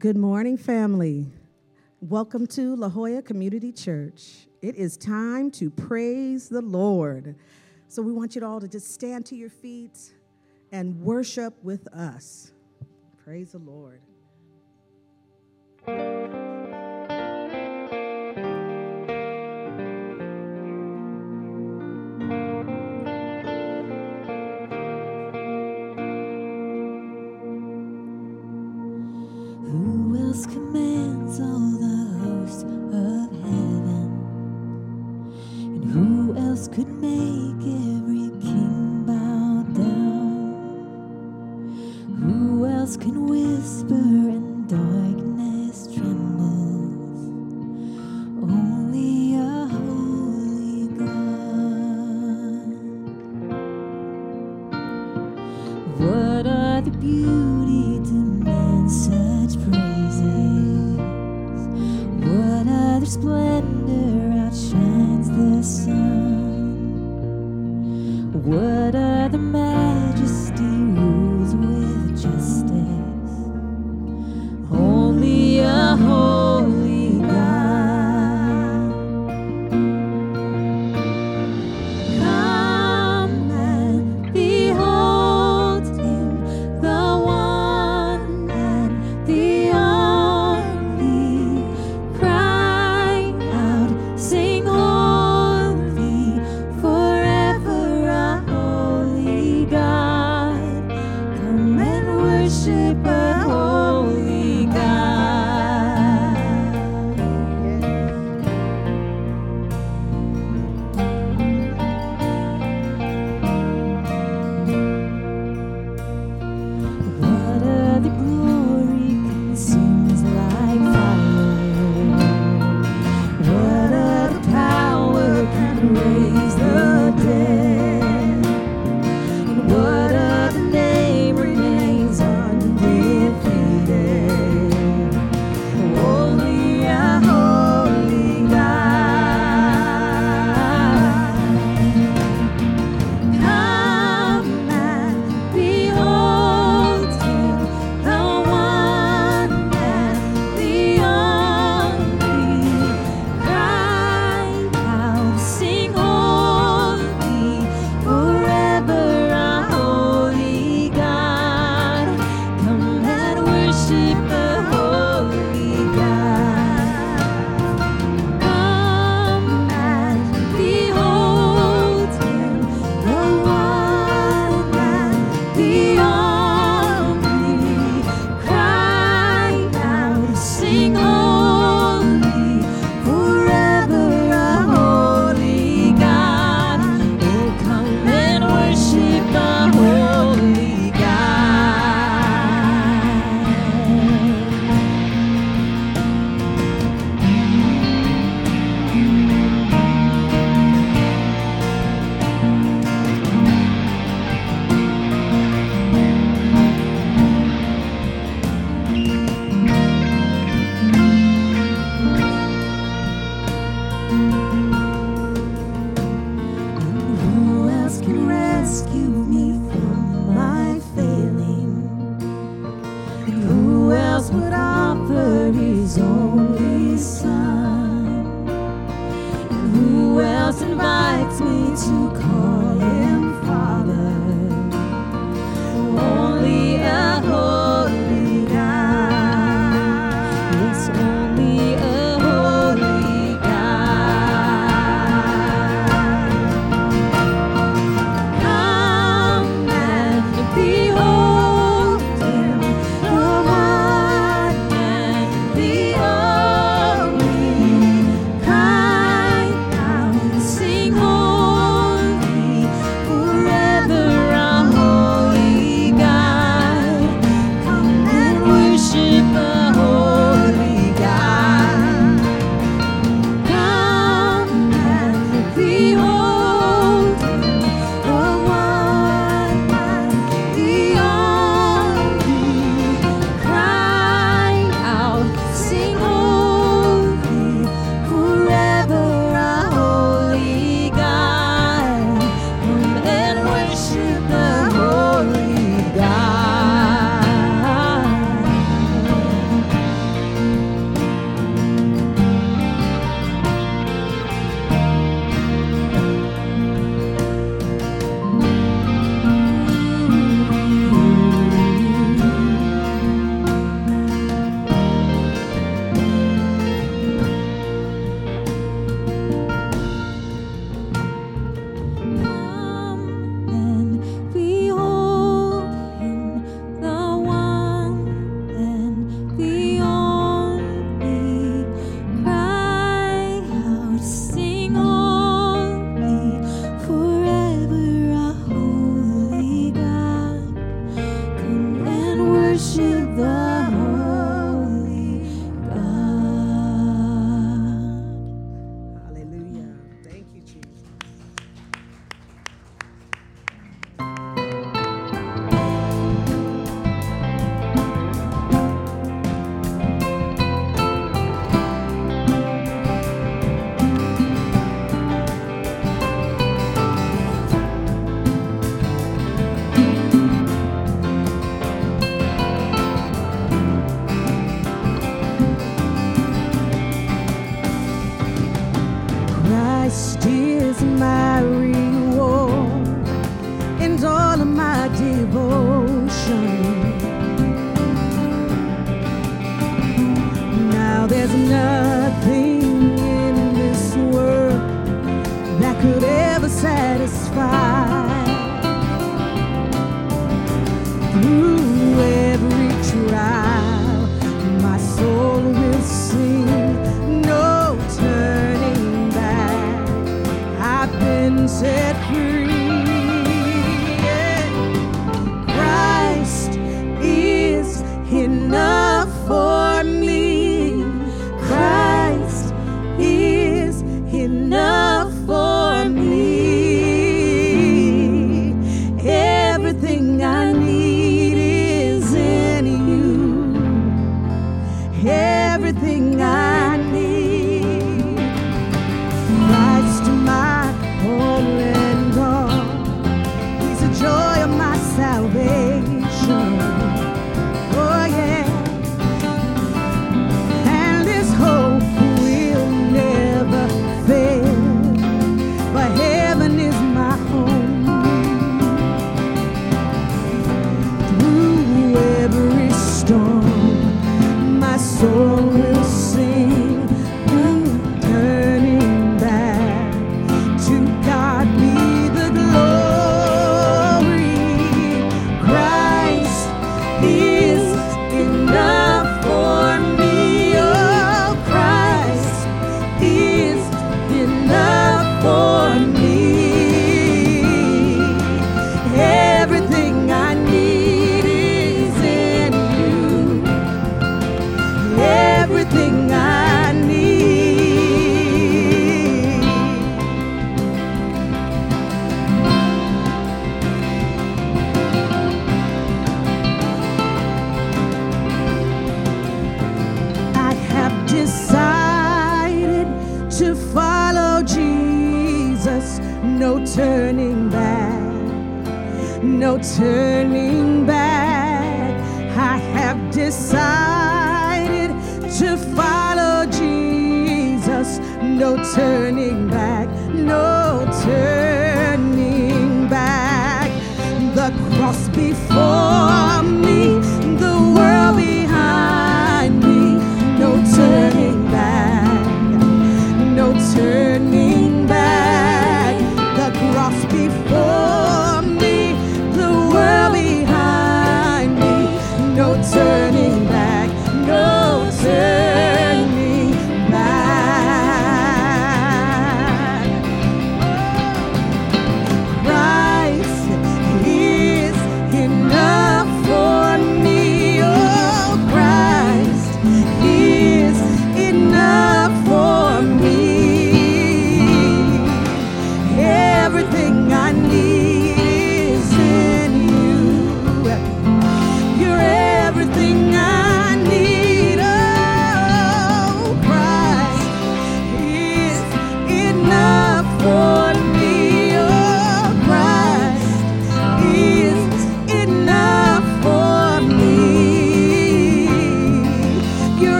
Good morning, family. Welcome to La Jolla Community Church. It is time to praise the Lord. So we want you all to just stand to your feet and worship with us. Praise the Lord.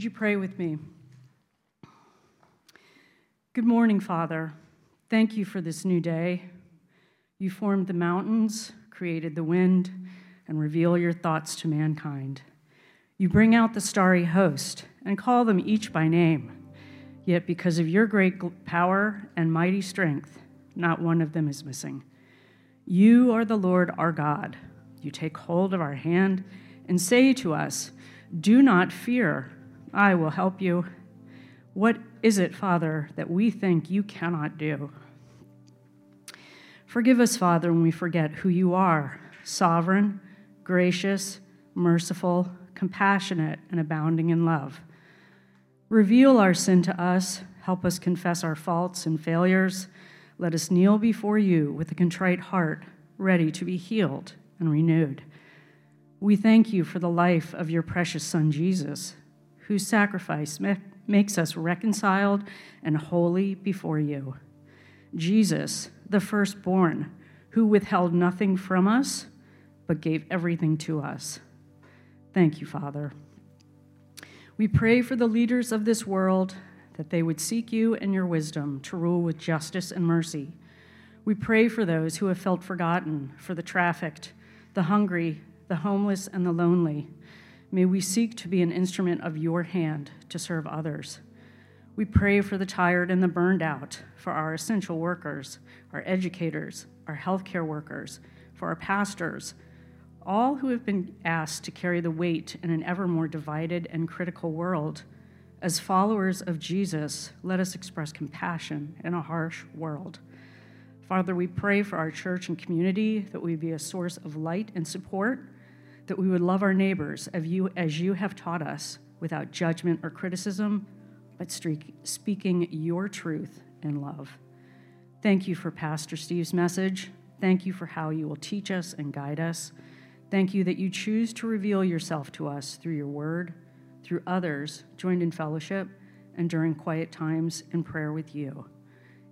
Would you pray with me? Good morning, Father. Thank you for this new day. You formed the mountains, created the wind, and reveal your thoughts to mankind. You bring out the starry host and call them each by name. Yet, because of your great power and mighty strength, not one of them is missing. You are the Lord our God. You take hold of our hand and say to us, Do not fear, I will help you. What is it, Father, that we think you cannot do? Forgive us, Father, when we forget who you are sovereign, gracious, merciful, compassionate, and abounding in love. Reveal our sin to us, help us confess our faults and failures. Let us kneel before you with a contrite heart, ready to be healed and renewed. We thank you for the life of your precious Son, Jesus, whose sacrifice makes us reconciled and holy before you. Jesus, the firstborn, who withheld nothing from us, but gave everything to us. Thank you, Father. We pray for the leaders of this world that they would seek you and your wisdom to rule with justice and mercy. We pray for those who have felt forgotten, for the trafficked, the hungry, the homeless, and the lonely. May we seek to be an instrument of your hand to serve others. We pray for the tired and the burned out, for our essential workers, our educators, our healthcare workers, for our pastors, all who have been asked to carry the weight in an ever more divided and critical world. As followers of Jesus, let us express compassion in a harsh world. Father, we pray for our church and community that we be a source of light and support, that we would love our neighbors as you, as you have taught us, without judgment or criticism, but speaking your truth in love. Thank you for Pastor Steve's message. Thank you for how you will teach us and guide us. Thank you that you choose to reveal yourself to us through your word, through others joined in fellowship, and during quiet times in prayer with you.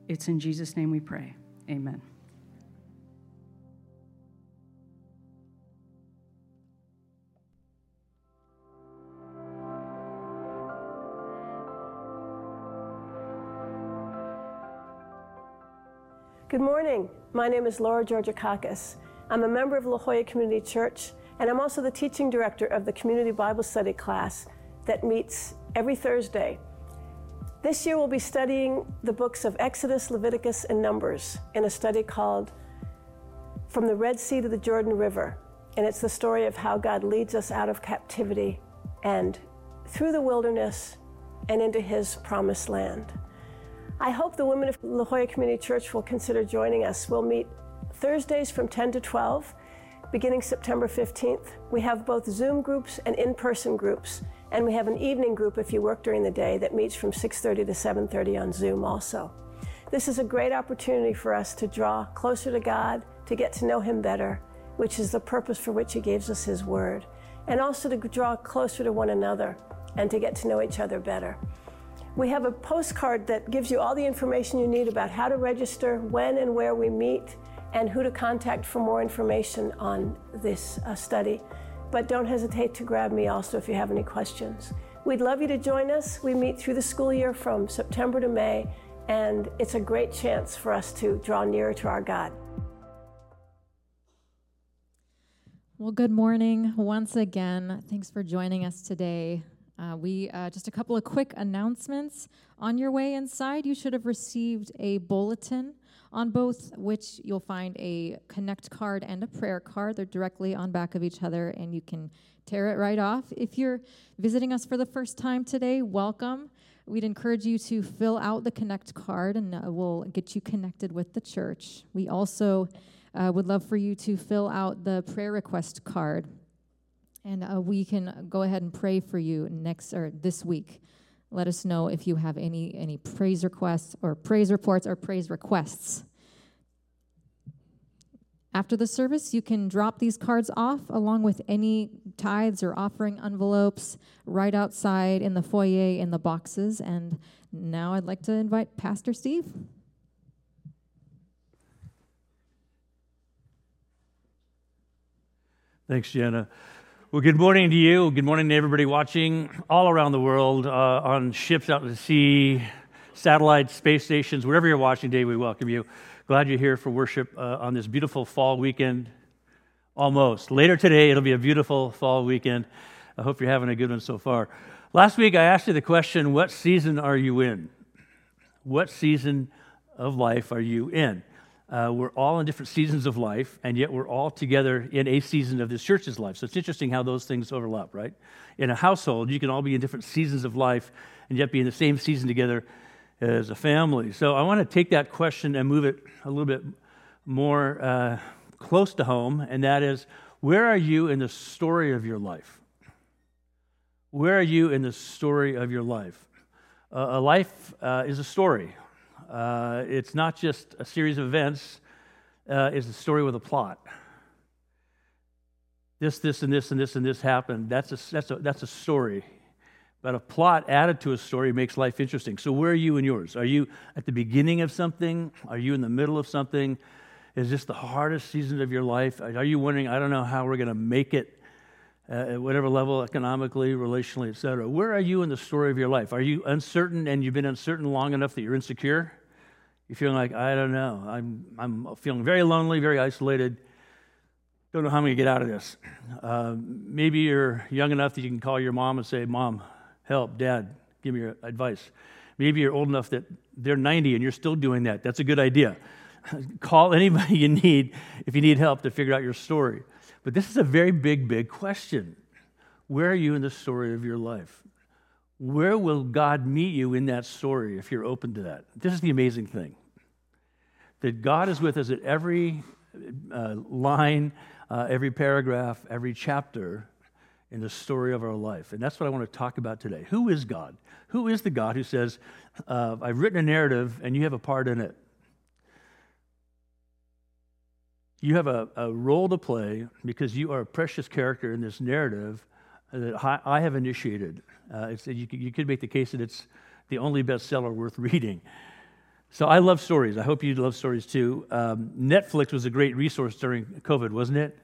It's in Jesus' name we pray. Amen. Good morning. My name is Laura Georgakakis. I'm a member of La Jolla Community Church, and I'm also the teaching director of the Community Bible Study class that meets every Thursday. This year we'll be studying the books of Exodus, Leviticus, and Numbers in a study called From the Red Sea to the Jordan River. And it's the story of how God leads us out of captivity and through the wilderness and into his promised land. I hope the women of La Jolla Community Church will consider joining us. We'll meet Thursdays from 10 to 12, beginning September 15th. We have both Zoom groups and in-person groups, and we have an evening group if you work during the day that meets from 6:30 to 7:30 on Zoom also. This is a great opportunity for us to draw closer to God, to get to know him better, which is the purpose for which he gives us his word, and also to draw closer to one another and to get to know each other better. We have a postcard that gives you all the information you need about how to register, when and where we meet, and who to contact for more information on this uh, study. But don't hesitate to grab me also if you have any questions. We'd love you to join us. We meet through the school year from September to May, and it's a great chance for us to draw nearer to our God. Well, good morning once again. Thanks for joining us today. Uh, we uh, just a couple of quick announcements. On your way inside, you should have received a bulletin on both, which you'll find a connect card and a prayer card. They're directly on back of each other, and you can tear it right off. If you're visiting us for the first time today, welcome. We'd encourage you to fill out the connect card, and uh, we'll get you connected with the church. We also uh, would love for you to fill out the prayer request card and uh, we can go ahead and pray for you next or this week. Let us know if you have any any praise requests or praise reports or praise requests. After the service, you can drop these cards off along with any tithes or offering envelopes right outside in the foyer in the boxes. And now I'd like to invite Pastor Steve. Thanks, Jenna. Well, good morning to you. Good morning to everybody watching all around the world uh, on ships out to sea, satellites, space stations, wherever you're watching today, we welcome you. Glad you're here for worship uh, on this beautiful fall weekend. Almost. Later today, it'll be a beautiful fall weekend. I hope you're having a good one so far. Last week, I asked you the question what season are you in? What season of life are you in? Uh, we're all in different seasons of life, and yet we're all together in a season of this church's life. So it's interesting how those things overlap, right? In a household, you can all be in different seasons of life and yet be in the same season together as a family. So I want to take that question and move it a little bit more uh, close to home, and that is where are you in the story of your life? Where are you in the story of your life? Uh, a life uh, is a story. Uh, it's not just a series of events, uh, it's a story with a plot. This, this, and this, and this, and this happened. That's a, that's a, that's a story. But a plot added to a story makes life interesting. So, where are you in yours? Are you at the beginning of something? Are you in the middle of something? Is this the hardest season of your life? Are you wondering, I don't know how we're going to make it uh, at whatever level, economically, relationally, etc. Where are you in the story of your life? Are you uncertain and you've been uncertain long enough that you're insecure? You're feeling like, I don't know. I'm, I'm feeling very lonely, very isolated. Don't know how I'm going to get out of this. Uh, maybe you're young enough that you can call your mom and say, Mom, help, Dad, give me your advice. Maybe you're old enough that they're 90 and you're still doing that. That's a good idea. Call anybody you need if you need help to figure out your story. But this is a very big, big question. Where are you in the story of your life? Where will God meet you in that story if you're open to that? This is the amazing thing that God is with us at every uh, line, uh, every paragraph, every chapter in the story of our life. And that's what I want to talk about today. Who is God? Who is the God who says, uh, I've written a narrative and you have a part in it? You have a, a role to play because you are a precious character in this narrative that I, have initiated. Uh, you, could, you could make the case that it's the only bestseller worth reading. So I love stories. I hope you love stories too. Um, Netflix was a great resource during COVID, wasn't it?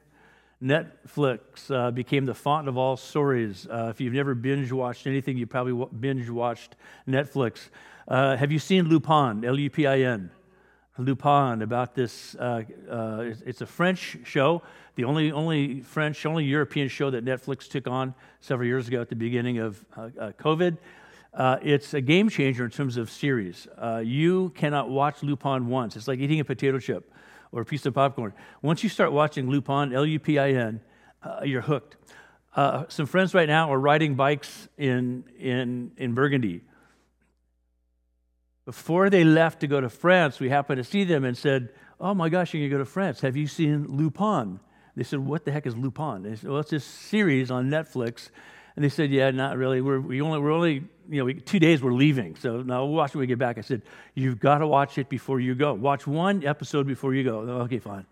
Netflix uh, became the font of all stories. Uh, if you've never binge watched anything, you probably w- binge watched Netflix. Uh, have you seen Lupin? L U P I N. Lupin about this. Uh, uh, it's a French show, the only only French, only European show that Netflix took on several years ago at the beginning of uh, COVID. it's a game changer in terms of series. you cannot watch Lupin once. It's like eating a potato chip or a piece of popcorn. Once you start watching Lupin, L U P I N, uh, you're hooked. Uh, some friends right now are riding bikes in, in, in Burgundy. Before they left to go to France, we happened to see them and said, Oh my gosh, you're going to go to France. Have you seen Lupin? They said, What the heck is Lupin? They said, Well, it's this series on Netflix. And they said, Yeah, not really. We're, we only, we're only you know, we, two days we're leaving. So now we'll watch it when we get back. I said, You've got to watch it before you go. Watch one episode before you go. Okay, fine.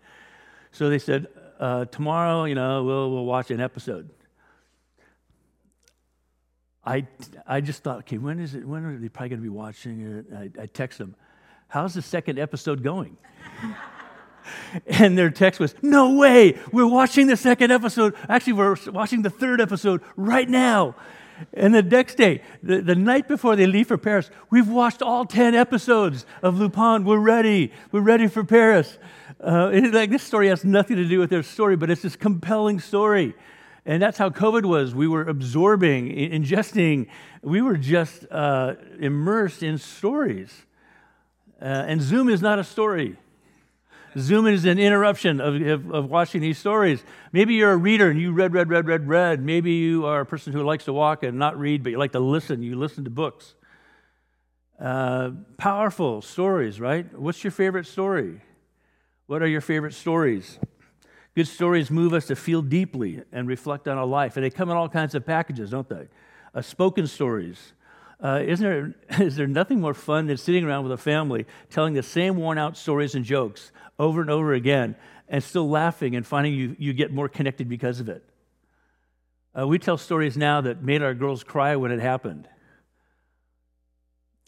So they said, uh, Tomorrow, you know, we'll, we'll watch an episode. I, I just thought, okay, when is it? When are they probably going to be watching it? I, I text them, how's the second episode going? and their text was, no way, we're watching the second episode. Actually, we're watching the third episode right now. And the next day, the, the night before they leave for Paris, we've watched all 10 episodes of Lupin. We're ready. We're ready for Paris. Uh, like, this story has nothing to do with their story, but it's this compelling story. And that's how COVID was. We were absorbing, ingesting, we were just uh, immersed in stories. Uh, and Zoom is not a story. Zoom is an interruption of, of, of, watching these stories. Maybe you're a reader and you read, read, read, read, read. Maybe you are a person who likes to walk and not read, but you like to listen. You listen to books. Uh, powerful stories, right? What's your favorite story? What are your favorite stories? Good stories move us to feel deeply and reflect on our life. And they come in all kinds of packages, don't they? Uh, spoken stories. Uh, isn't there, is there nothing more fun than sitting around with a family telling the same worn out stories and jokes over and over again and still laughing and finding you, you get more connected because of it? Uh, we tell stories now that made our girls cry when it happened.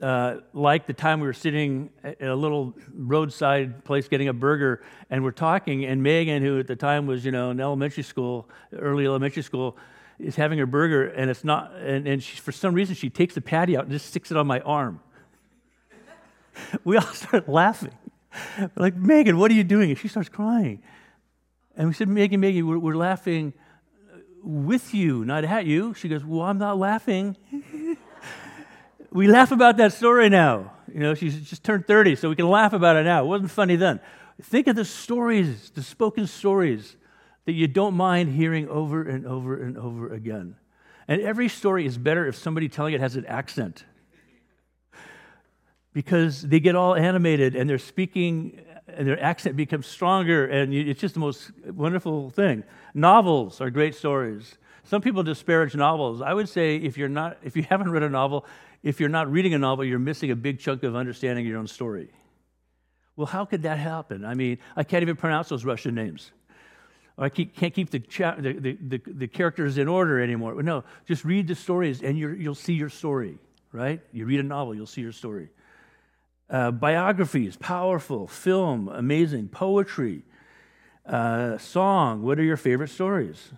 Uh, like the time we were sitting at a little roadside place getting a burger and we're talking and megan who at the time was you know in elementary school early elementary school is having her burger and it's not and, and she, for some reason she takes the patty out and just sticks it on my arm we all start laughing like megan what are you doing and she starts crying and we said megan megan we're, we're laughing with you not at you she goes well i'm not laughing we laugh about that story now. You know, she's just turned 30, so we can laugh about it now. It wasn't funny then. Think of the stories, the spoken stories that you don't mind hearing over and over and over again. And every story is better if somebody telling it has an accent. Because they get all animated and they're speaking and their accent becomes stronger and it's just the most wonderful thing. Novels are great stories. Some people disparage novels. I would say if you're not if you haven't read a novel, if you're not reading a novel, you're missing a big chunk of understanding your own story. Well, how could that happen? I mean, I can't even pronounce those Russian names. or I keep, can't keep the, cha- the, the, the, the characters in order anymore. No, just read the stories and you will see your story, right? You read a novel, you'll see your story. Uh, biographies, powerful. Film, amazing. Poetry, uh, song. What are your favorite stories?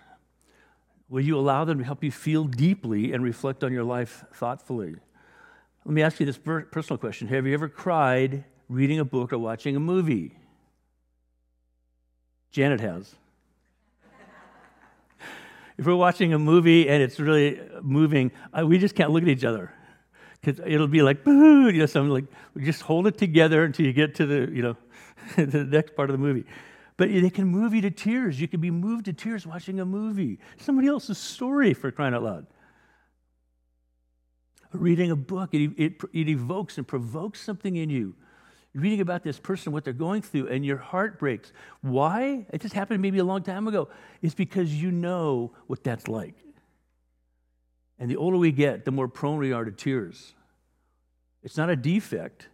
Will you allow them to help you feel deeply and reflect on your life thoughtfully? Let me ask you this personal question Have you ever cried reading a book or watching a movie? Janet has. if we're watching a movie and it's really moving, we just can't look at each other because it'll be like, boo, you know, something like, just hold it together until you get to the, you know, the next part of the movie. But they can move you to tears. You can be moved to tears watching a movie, somebody else's story for crying out loud. Reading a book, it, it, it evokes and provokes something in you. Reading about this person, what they're going through, and your heart breaks. Why? It just happened maybe a long time ago. It's because you know what that's like. And the older we get, the more prone we are to tears. It's not a defect,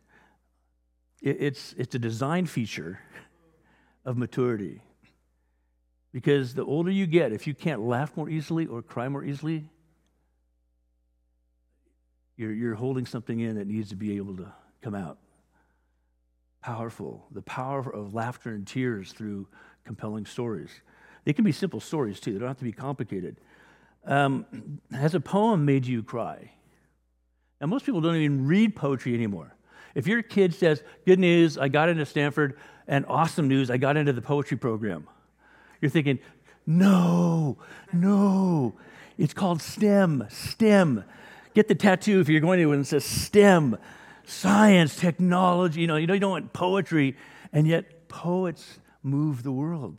it's, it's a design feature of maturity. Because the older you get, if you can't laugh more easily or cry more easily, you're, you're holding something in that needs to be able to come out. Powerful. The power of laughter and tears through compelling stories. They can be simple stories too, they don't have to be complicated. Um, has a poem made you cry? Now, most people don't even read poetry anymore. If your kid says, Good news, I got into Stanford, and awesome news, I got into the poetry program, you're thinking, No, no. It's called STEM, STEM. Get the tattoo if you're going to, and it says STEM, science, technology. You know, you, know, you don't want poetry, and yet poets move the world.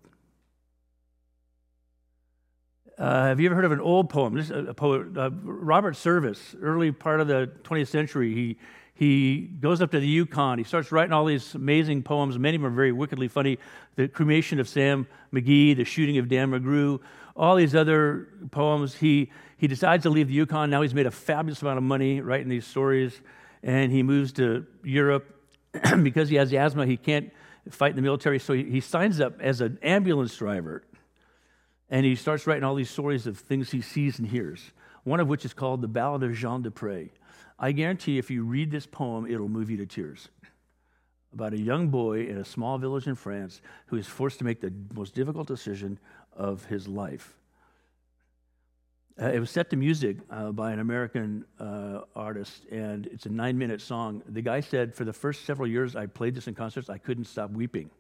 Uh, have you ever heard of an old poem? This a poet, uh, Robert Service, early part of the 20th century. He he goes up to the Yukon. He starts writing all these amazing poems. Many of them are very wickedly funny. The cremation of Sam McGee, the shooting of Dan McGrew, all these other poems. He he decides to leave the Yukon. Now he's made a fabulous amount of money writing these stories, and he moves to Europe because he has asthma. He can't fight in the military, so he, he signs up as an ambulance driver and he starts writing all these stories of things he sees and hears, one of which is called The Ballad of Jean Desprez. I guarantee if you read this poem, it'll move you to tears. About a young boy in a small village in France who is forced to make the most difficult decision of his life. Uh, it was set to music uh, by an American uh, artist, and it's a nine minute song. The guy said, For the first several years I played this in concerts, I couldn't stop weeping.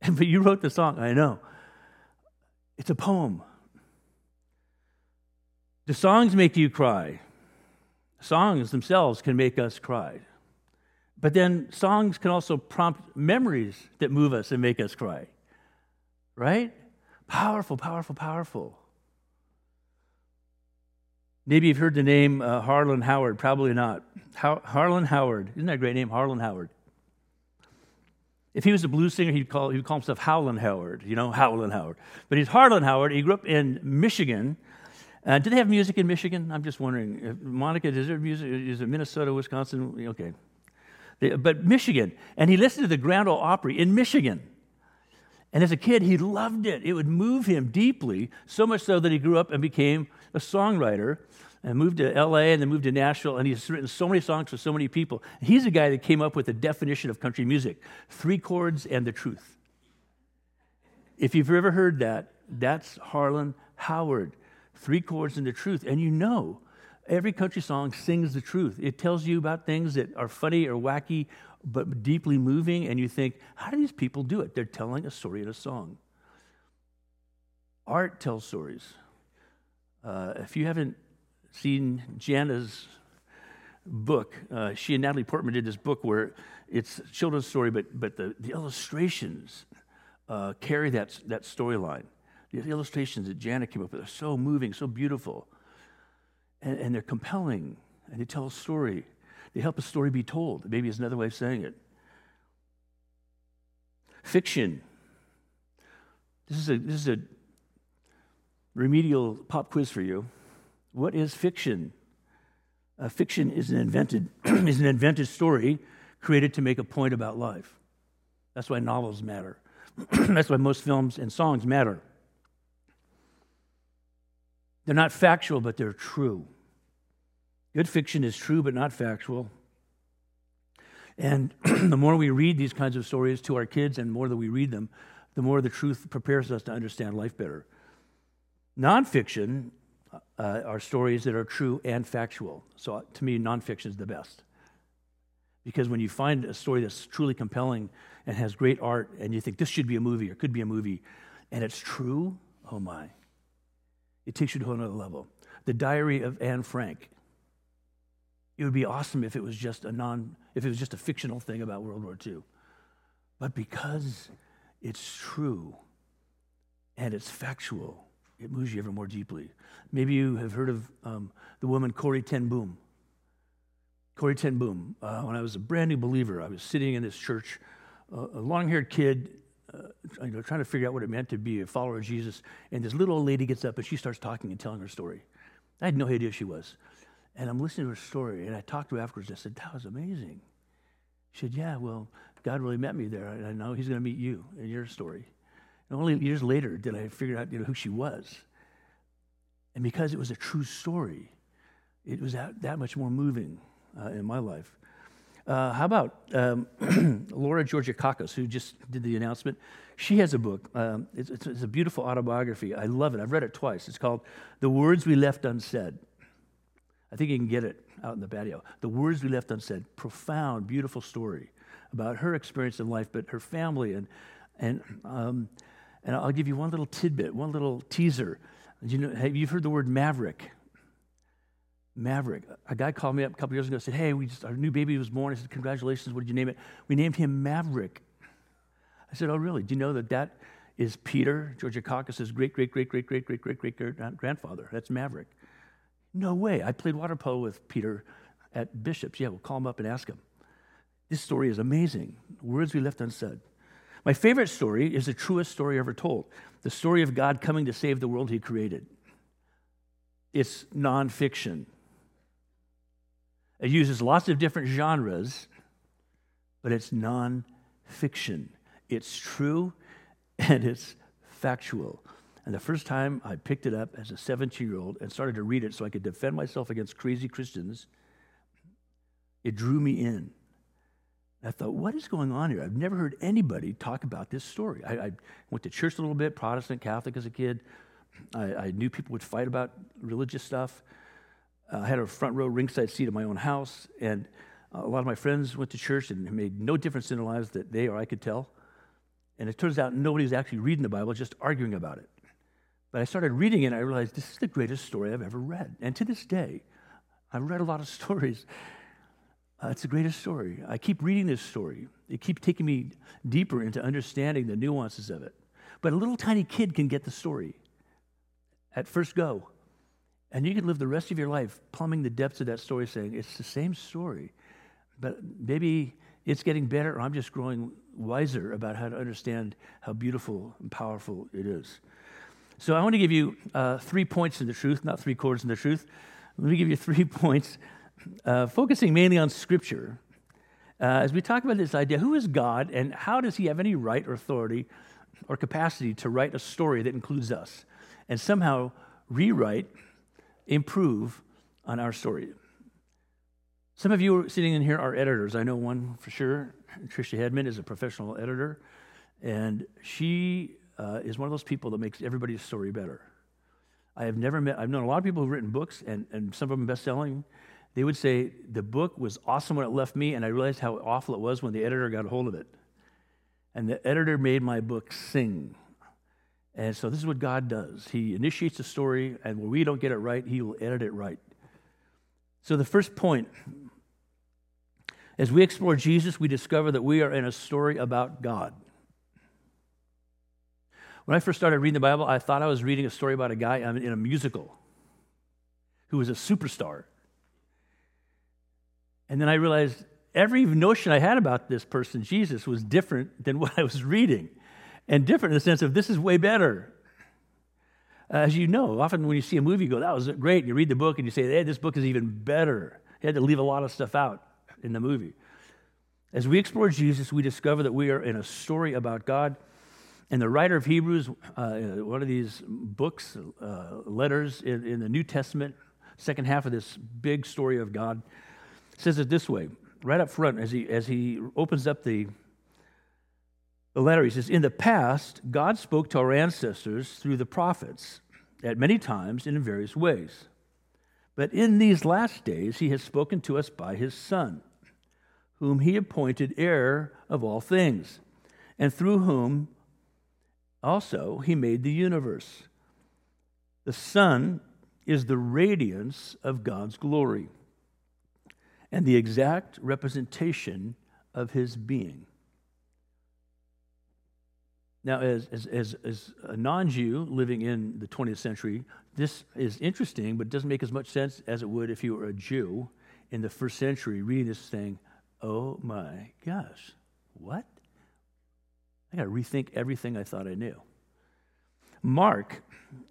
but you wrote the song, I know. It's a poem. Do songs make you cry? Songs themselves can make us cry. But then songs can also prompt memories that move us and make us cry. Right? Powerful, powerful, powerful. Maybe you've heard the name uh, Harlan Howard. Probably not. Har- Harlan Howard. Isn't that a great name? Harlan Howard. If he was a blues singer, he'd call, he would call himself Howlin' Howard, you know, Howlin' Howard. But he's Harlan Howard. He grew up in Michigan. Uh, do they have music in Michigan? I'm just wondering. If, Monica, is there music? Is it Minnesota, Wisconsin? Okay. But Michigan. And he listened to the Grand Ole Opry in Michigan. And as a kid, he loved it. It would move him deeply, so much so that he grew up and became a songwriter and moved to LA and then moved to Nashville, and he's written so many songs for so many people. He's the guy that came up with the definition of country music three chords and the truth. If you've ever heard that, that's Harlan Howard. Three chords and the truth. And you know, every country song sings the truth. It tells you about things that are funny or wacky, but deeply moving, and you think, how do these people do it? They're telling a story in a song. Art tells stories. Uh, if you haven't seen Janna's book. Uh, she and Natalie Portman did this book where it's children's story, but, but the, the illustrations uh, carry that, that storyline. The illustrations that Jana came up with are so moving, so beautiful. And, and they're compelling, and they tell a story. They help a story be told. Maybe is another way of saying it. Fiction. This is a, this is a remedial pop quiz for you. What is fiction? Uh, fiction is an invented is an invented story created to make a point about life. That's why novels matter. That's why most films and songs matter. They're not factual, but they're true. Good fiction is true, but not factual. And the more we read these kinds of stories to our kids and more that we read them, the more the truth prepares us to understand life better. Nonfiction uh, are stories that are true and factual. So uh, to me, nonfiction is the best. Because when you find a story that's truly compelling and has great art, and you think this should be a movie or could be a movie, and it's true, oh my, it takes you to another level. The Diary of Anne Frank. It would be awesome if it was just a non, if it was just a fictional thing about World War II. But because it's true and it's factual, it moves you ever more deeply. Maybe you have heard of um, the woman Corrie Ten Boom. Corrie Ten Boom. Uh, when I was a brand new believer, I was sitting in this church, uh, a long haired kid, uh, you know, trying to figure out what it meant to be a follower of Jesus. And this little old lady gets up and she starts talking and telling her story. I had no idea who she was. And I'm listening to her story, and I talked to her afterwards. I said, That was amazing. She said, Yeah, well, God really met me there, and I know He's going to meet you in your story. And only years later did I figure out you know, who she was. And because it was a true story, it was that, that much more moving uh, in my life. Uh, how about um, Laura Georgakakis, who just did the announcement? She has a book. Um, it's, it's, it's, a beautiful autobiography. I love it. I've read it twice. It's called The Words We Left Unsaid. I think you can get it out in the patio. The Words We Left Unsaid. Profound, beautiful story about her experience in life, but her family. And, and, um, and I'll give you one little tidbit, one little teaser. You know, have you heard the word maverick? Maverick. A guy called me up a couple years ago and said, Hey, we just, our new baby was born. I said, Congratulations. What did you name it? We named him Maverick. I said, Oh, really? Do you know that that is Peter, Georgakakis's great, great, great, great, great, great, great, great grandfather? That's Maverick. No way. I played water polo with Peter at Bishop's. Yeah, we'll call him up and ask him. This story is amazing. Words we left unsaid. My favorite story is the truest story ever told the story of God coming to save the world he created. It's nonfiction. It uses lots of different genres, but it's nonfiction. It's true and it's factual. And the first time I picked it up as a 17 year old and started to read it so I could defend myself against crazy Christians, it drew me in. I thought, what is going on here? I've never heard anybody talk about this story. I, I went to church a little bit, Protestant, Catholic as a kid. I, I knew people would fight about religious stuff. Uh, I had a front row ringside seat at my own house, and a lot of my friends went to church and it made no difference in their lives that they or I could tell. And it turns out nobody was actually reading the Bible, just arguing about it. But I started reading it and I realized this is the greatest story I've ever read. And to this day, I've read a lot of stories. Uh, it's the greatest story. I keep reading this story. It keeps taking me deeper into understanding the nuances of it. But a little tiny kid can get the story at first go. And you can live the rest of your life plumbing the depths of that story, saying, it's the same story, but maybe it's getting better, or I'm just growing wiser about how to understand how beautiful and powerful it is. So I want to give you uh, three points in the truth, not three chords in the truth. Let me give you three points, uh, focusing mainly on Scripture. Uh, as we talk about this idea, who is God and how does he have any right or authority or capacity to write a story that includes us and somehow rewrite, improve on our story? Some of you sitting in here are editors. I know one for sure. Tricia Hedman is a professional editor, and she uh, is one of those people that makes everybody's story better. I have never met, I've known a lot of people who've written books, and, and some of them best selling. They would say, The book was awesome when it left me, and I realized how awful it was when the editor got a hold of it. And the editor made my book sing. And so this is what God does He initiates a story, and when we don't get it right, He will edit it right. So the first point as we explore Jesus, we discover that we are in a story about God. When I first started reading the Bible, I thought I was reading a story about a guy in a musical who was a superstar. And then I realized every notion I had about this person, Jesus, was different than what I was reading. And different in the sense of this is way better. As you know, often when you see a movie, you go, that was great. And you read the book and you say, hey, this book is even better. You had to leave a lot of stuff out in the movie. As we explore Jesus, we discover that we are in a story about God And the writer of Hebrews, uh, one of these books, uh, letters in, in the New Testament, second half of this big story of God, says it this way, right up front, as he, as he opens up the, the letter, he says, In the past, God spoke to our ancestors through the prophets at many times and in various ways. But in these last days, he has spoken to us by his Son, whom he appointed heir of all things, and through whom also he made the universe. The Son is the radiance of God's glory and the exact representation of his being. Now, as, as, as, as a non Jew living in the 20th century, this is interesting, but it doesn't make as much sense as it would if you were a Jew in the first century reading this thing. Oh my gosh, what? I got to rethink everything I thought I knew. Mark,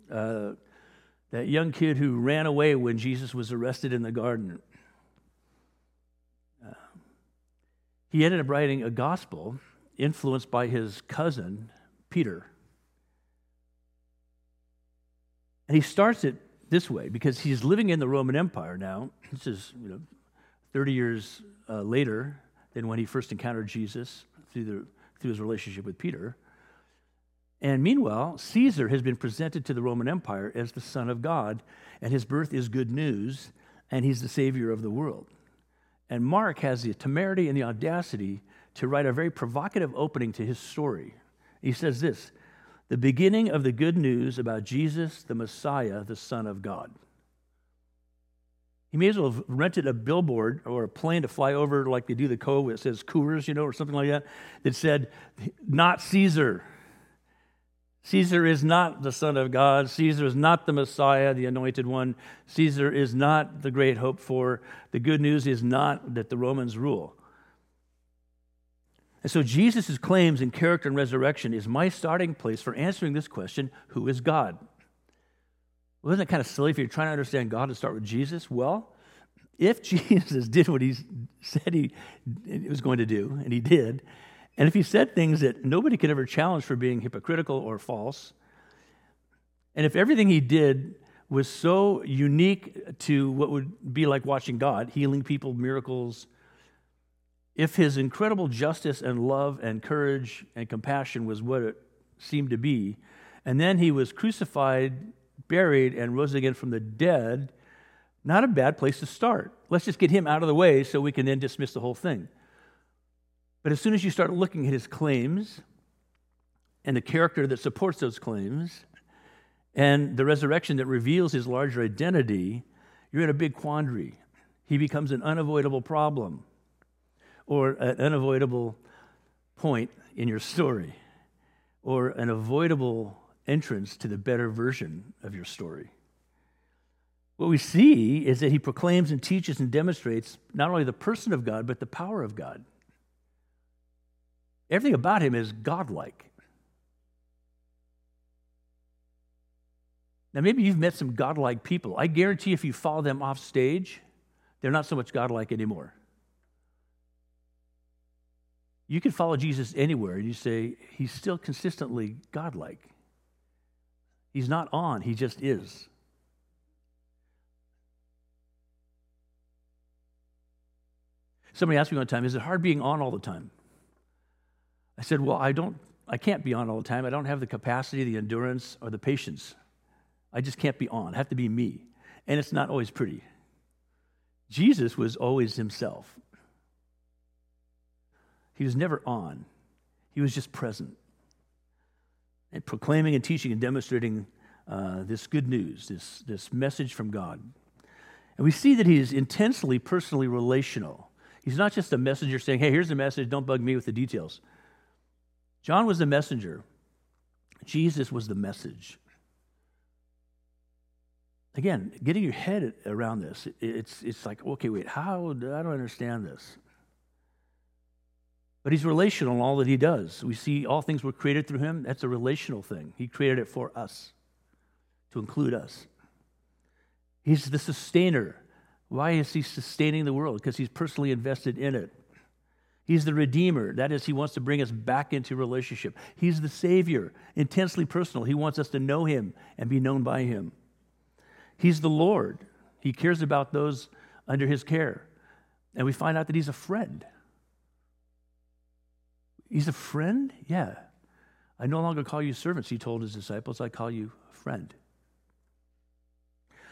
uh, that young kid who ran away when Jesus was arrested in the garden, uh, he ended up writing a gospel influenced by his cousin Peter. And he starts it this way because he's living in the Roman Empire now. This is you know, 30 years uh, later than when he first encountered Jesus through, the, through his relationship with Peter. And meanwhile, Caesar has been presented to the Roman Empire as the Son of God, and his birth is good news, and he's the Savior of the world. And Mark has the temerity and the audacity to write a very provocative opening to his story. He says this the beginning of the good news about Jesus, the Messiah, the Son of God. He may as well have rented a billboard or a plane to fly over like they do the Cove, it says Coors, you know, or something like that, that said, not Caesar. Caesar is not the Son of God. Caesar is not the Messiah, the anointed one. Caesar is not the great hope for. The good news is not that the Romans rule. And so Jesus' claims in character and resurrection is my starting place for answering this question who is God? Well, isn't it kind of silly if you're trying to understand God to start with Jesus? Well, if Jesus did what he said he was going to do, and he did, and if he said things that nobody could ever challenge for being hypocritical or false, and if everything he did was so unique to what would be like watching God, healing people, miracles, if his incredible justice and love and courage and compassion was what it seemed to be, and then he was crucified, buried, and rose again from the dead, not a bad place to start. Let's just get him out of the way so we can then dismiss the whole thing. But as soon as you start looking at his claims and the character that supports those claims and the resurrection that reveals his larger identity, you're in a big quandary. He becomes an unavoidable problem or an unavoidable point in your story, or an avoidable entrance to the better version of your story. What we see is that he proclaims and teaches and demonstrates not only the person of God, but the power of God. Everything about him is godlike. Now, maybe you've met some godlike people. I guarantee if you follow them off stage, they're not so much godlike anymore. You can follow Jesus anywhere and you say, he's still consistently godlike. He's not on, he just is. Somebody asked me one time, is it hard being on all the time? I said, well, I don't I can't be on all the time. I don't have the capacity, the endurance, or the patience. I just can't be on. I have to be me. And it's not always pretty. Jesus was always himself. He was never on, he was just present. And proclaiming and teaching and demonstrating uh, this good news, this, this message from God. And we see that he is intensely personally relational. He's not just a messenger saying, hey, here's the message, don't bug me with the details. John was the messenger, Jesus was the message. Again, getting your head around this, it's, it's like, okay, wait, how? I don't understand this. But he's relational in all that he does. We see all things were created through him. That's a relational thing. He created it for us, to include us. He's the sustainer. Why is he sustaining the world? Because he's personally invested in it. He's the Redeemer. That is, He wants to bring us back into relationship. He's the Savior, intensely personal. He wants us to know Him and be known by Him. He's the Lord. He cares about those under His care. And we find out that He's a friend. He's a friend? Yeah. I no longer call you servants, He told His disciples. I call you friend.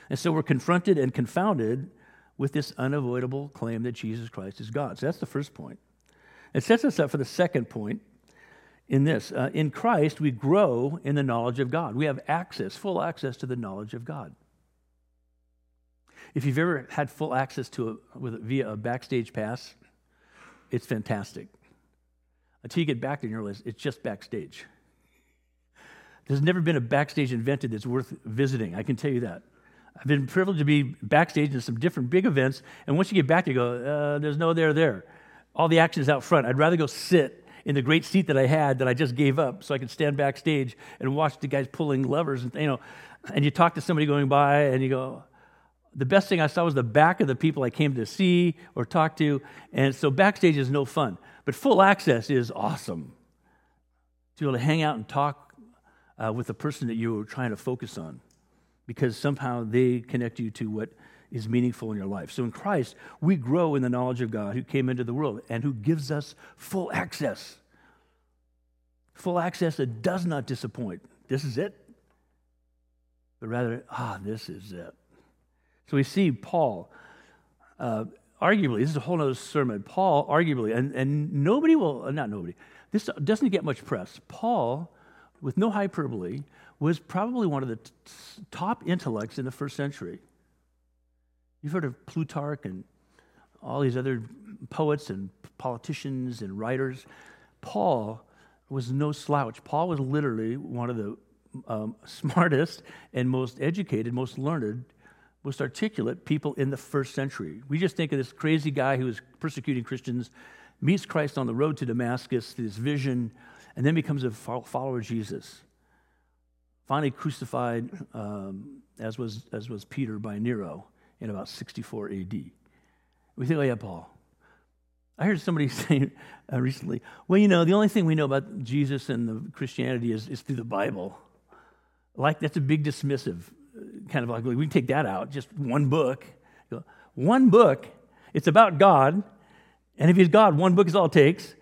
And so we're confronted and confounded with this unavoidable claim that Jesus Christ is God. So that's the first point. It sets us up for the second point in this. Uh, in Christ, we grow in the knowledge of God. We have access, full access to the knowledge of God. If you've ever had full access to a, with, via a backstage pass, it's fantastic. Until you get back and you realize it's just backstage. There's never been a backstage invented that's worth visiting, I can tell you that. I've been privileged to be backstage in some different big events, and once you get back, you go, uh, there's no there there all the action is out front. I'd rather go sit in the great seat that I had that I just gave up so I could stand backstage and watch the guys pulling levers and you know and you talk to somebody going by and you go the best thing I saw was the back of the people I came to see or talk to and so backstage is no fun but full access is awesome to be able to hang out and talk uh, with the person that you were trying to focus on because somehow they connect you to what is meaningful in your life. So in Christ, we grow in the knowledge of God who came into the world and who gives us full access. Full access that does not disappoint. This is it. But rather, ah, this is it. So we see Paul, uh, arguably, this is a whole other sermon. Paul, arguably, and, and nobody will, uh, not nobody, this doesn't get much press. Paul, with no hyperbole, was probably one of the t- top intellects in the first century. You've heard of Plutarch and all these other poets and politicians and writers. Paul was no slouch. Paul was literally one of the um, smartest and most educated, most learned, most articulate people in the first century. We just think of this crazy guy who was persecuting Christians, meets Christ on the road to Damascus, this vision, and then becomes a follower of Jesus. Finally crucified, um, as, was, as was Peter by Nero in about 64 AD. We think, oh, yeah, Paul. I heard somebody say uh, recently, well, you know, the only thing we know about Jesus and the Christianity is, is through the Bible. Like, that's a big dismissive uh, kind of like, we can take that out, just one book. One book, it's about God. And if he's God, one book is all it takes.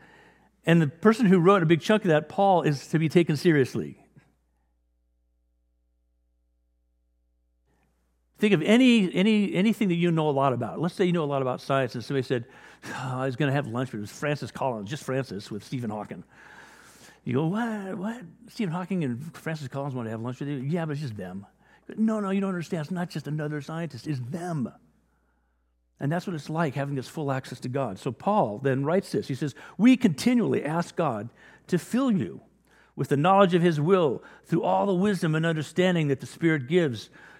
And the person who wrote a big chunk of that, Paul, is to be taken seriously. Think of any, any, anything that you know a lot about. Let's say you know a lot about science, and somebody said, oh, I was going to have lunch, but it was Francis Collins, just Francis, with Stephen Hawking. You go, what? What? Stephen Hawking and Francis Collins want to have lunch with you? Yeah, but it's just them. No, no, you don't understand. It's not just another scientist, it's them. And that's what it's like having this full access to God. So Paul then writes this. He says, We continually ask God to fill you with the knowledge of his will through all the wisdom and understanding that the Spirit gives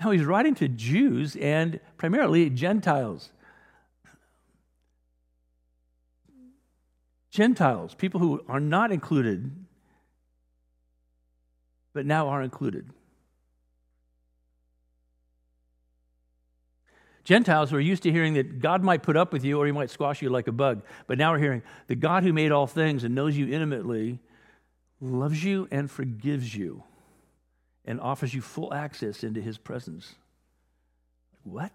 Now he's writing to Jews and primarily Gentiles. Gentiles, people who are not included, but now are included. Gentiles were used to hearing that God might put up with you or he might squash you like a bug. But now we're hearing the God who made all things and knows you intimately loves you and forgives you and offers you full access into his presence. What?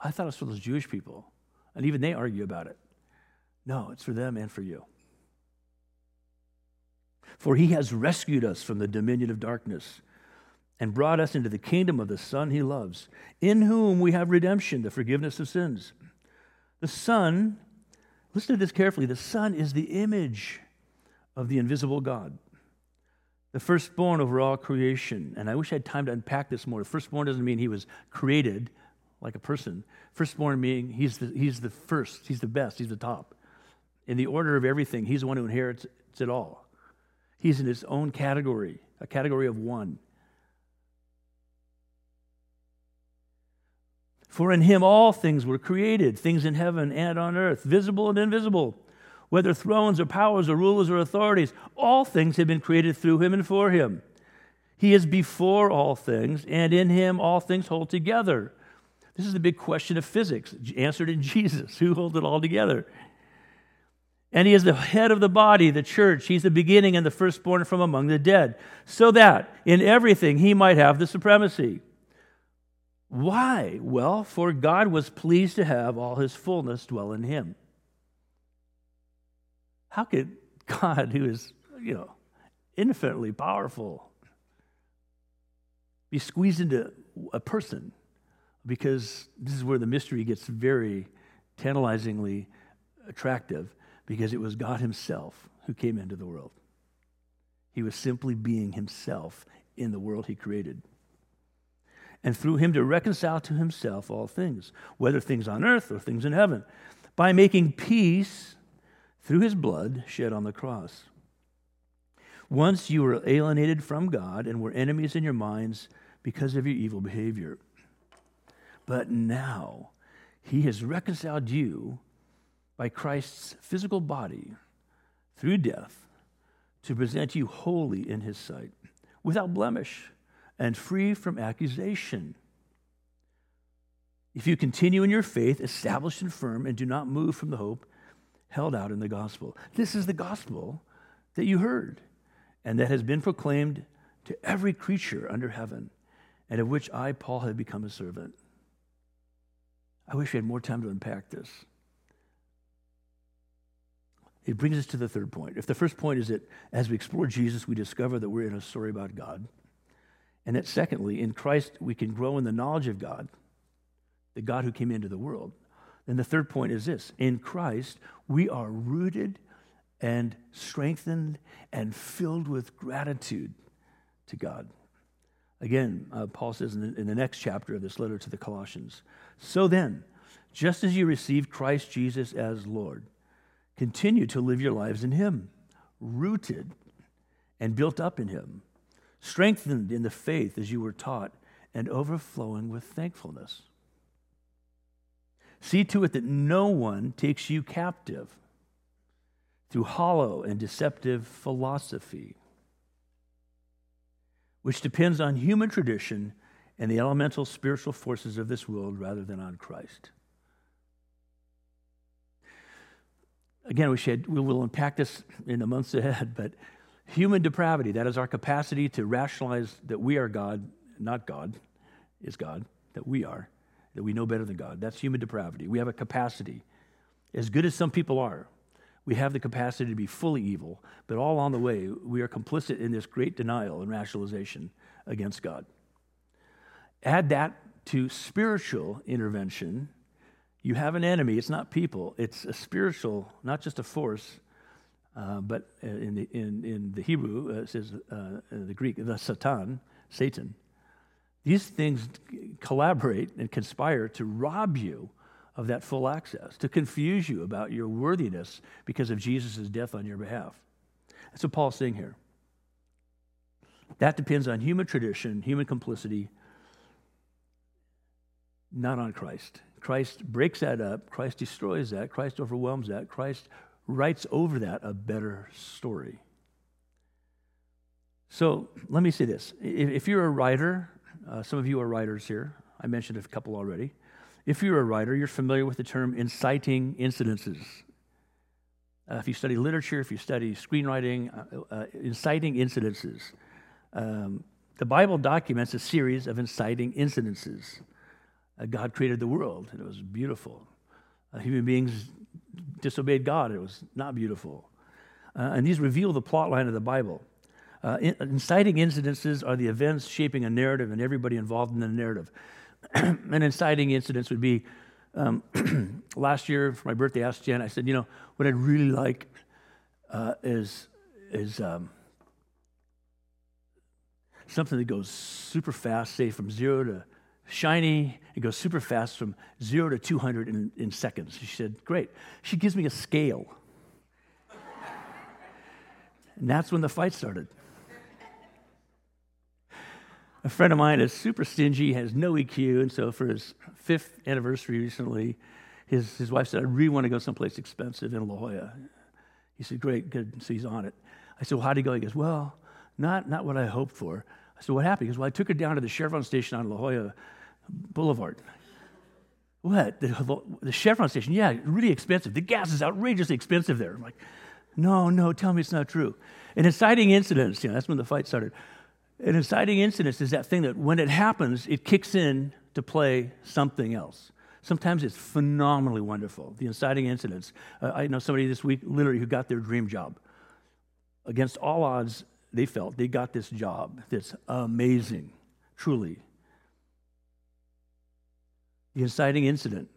I thought it was for those Jewish people. And even they argue about it. No, it's for them and for you. For he has rescued us from the dominion of darkness and brought us into the kingdom of the Son he loves, in whom we have redemption, the forgiveness of sins. The Son, listen to this carefully, the Son is the image of the invisible God the firstborn over all creation. And I wish I had time to unpack this more. The firstborn doesn't mean he was created like a person. Firstborn meaning he's the, he's the first, he's the best, he's the top. In the order of everything, he's the one who inherits it all. He's in his own category, a category of one. For in him all things were created, things in heaven and on earth, visible and invisible, whether thrones or powers or rulers or authorities, all things have been created through him and for him. He is before all things, and in him all things hold together. This is the big question of physics, answered in Jesus. Who holds it all together? And he is the head of the body, the church. He's the beginning and the firstborn from among the dead, so that in everything he might have the supremacy. Why? Well, for God was pleased to have all his fullness dwell in him. How could God, who is, you know, infinitely powerful, be squeezed into a person? Because this is where the mystery gets very tantalizingly attractive, because it was God himself who came into the world. He was simply being himself in the world he created and through him to reconcile to himself all things, whether things on earth or things in heaven, by making peace through his blood shed on the cross. Once you were alienated from God and were enemies in your minds because of your evil behavior. But now he has reconciled you by Christ's physical body through death to present you holy in his sight, without blemish and free from accusation. If you continue in your faith, established and firm, and do not move from the hope held out in the gospel. This is the gospel that you heard and that has been proclaimed to every creature under heaven, and of which I, Paul, have become a servant. I wish we had more time to unpack this. It brings us to the third point. If the first point is that as we explore Jesus, we discover that we're in a story about God. And that secondly, in Christ, we can grow in the knowledge of God, the God who came into the world. Then the third point is this in Christ, we are rooted and strengthened and filled with gratitude to God. Again, uh, Paul says in the, in the next chapter of this letter to the Colossians So then, just as you received Christ Jesus as Lord, continue to live your lives in Him, rooted and built up in Him strengthened in the faith as you were taught, and overflowing with thankfulness. See to it that no one takes you captive through hollow and deceptive philosophy, which depends on human tradition and the elemental spiritual forces of this world rather than on Christ. Again, we, should, we will unpack this in the months ahead, but Human depravity, that is our capacity to rationalize that we are God, not God is God, that we are, that we know better than God. That's human depravity. We have a capacity. As good as some people are, we have the capacity to be fully evil, but all on the way, we are complicit in this great denial and rationalization against God. Add that to spiritual intervention. You have an enemy. It's not people, it's a spiritual, not just a force, uh, but uh, in the, in, in the Hebrew, uh, it says uh, the Greek, the Satan, Satan. These things collaborate and conspire to rob you of that full access, to confuse you about your worthiness because of Jesus' death on your behalf. That's what Paul's saying here. That depends on human tradition, human complicity, not on Christ. Christ breaks that up. Christ destroys that. Christ overwhelms that. Christ writes over that a better story. So let me say this. If you're a writer, uh, some of you are writers here. I mentioned a couple already. If you're a writer, you're familiar with the term inciting incidences. Uh, if you study literature, if you study screenwriting, uh, uh inciting incidences. Um, the Bible documents a series of inciting incidences. Uh, God created the world, and it was beautiful. Uh, human beings disobeyed God. It was not beautiful. And these reveal the plot line of the Bible. Uh, inciting incidences are the events shaping a narrative and everybody involved in the narrative. An inciting incidents would be um, last year for my birthday, I asked Jen, I said, you know, what I'd really like uh, is, is um, something that goes super fast, say from zero to shiny. It goes super fast from zero to 200 in, in seconds. She said, Great. She gives me a scale. And that's when the fight started. A friend of mine is super stingy, has no EQ, and so for his fifth anniversary recently, his, his wife said, I really want to go someplace expensive in La Jolla. He said, Great, good. So he's on it. I said, Well, how'd he go? He goes, Well, not, not what I hoped for. I said, What happened? He goes, Well, I took her down to the Chevron station on La Jolla Boulevard. What? The, the Chevron station? Yeah, really expensive. The gas is outrageously expensive there. I'm like, No, no, tell me it's not true. And inciting incidents, you know, that's when the fight started. An inciting incident is that thing that when it happens, it kicks in to play something else. Sometimes it's phenomenally wonderful. The inciting incidents. Uh, I know somebody this week, literally, who got their dream job. Against all odds, they felt they got this job that's amazing, truly. The inciting incident,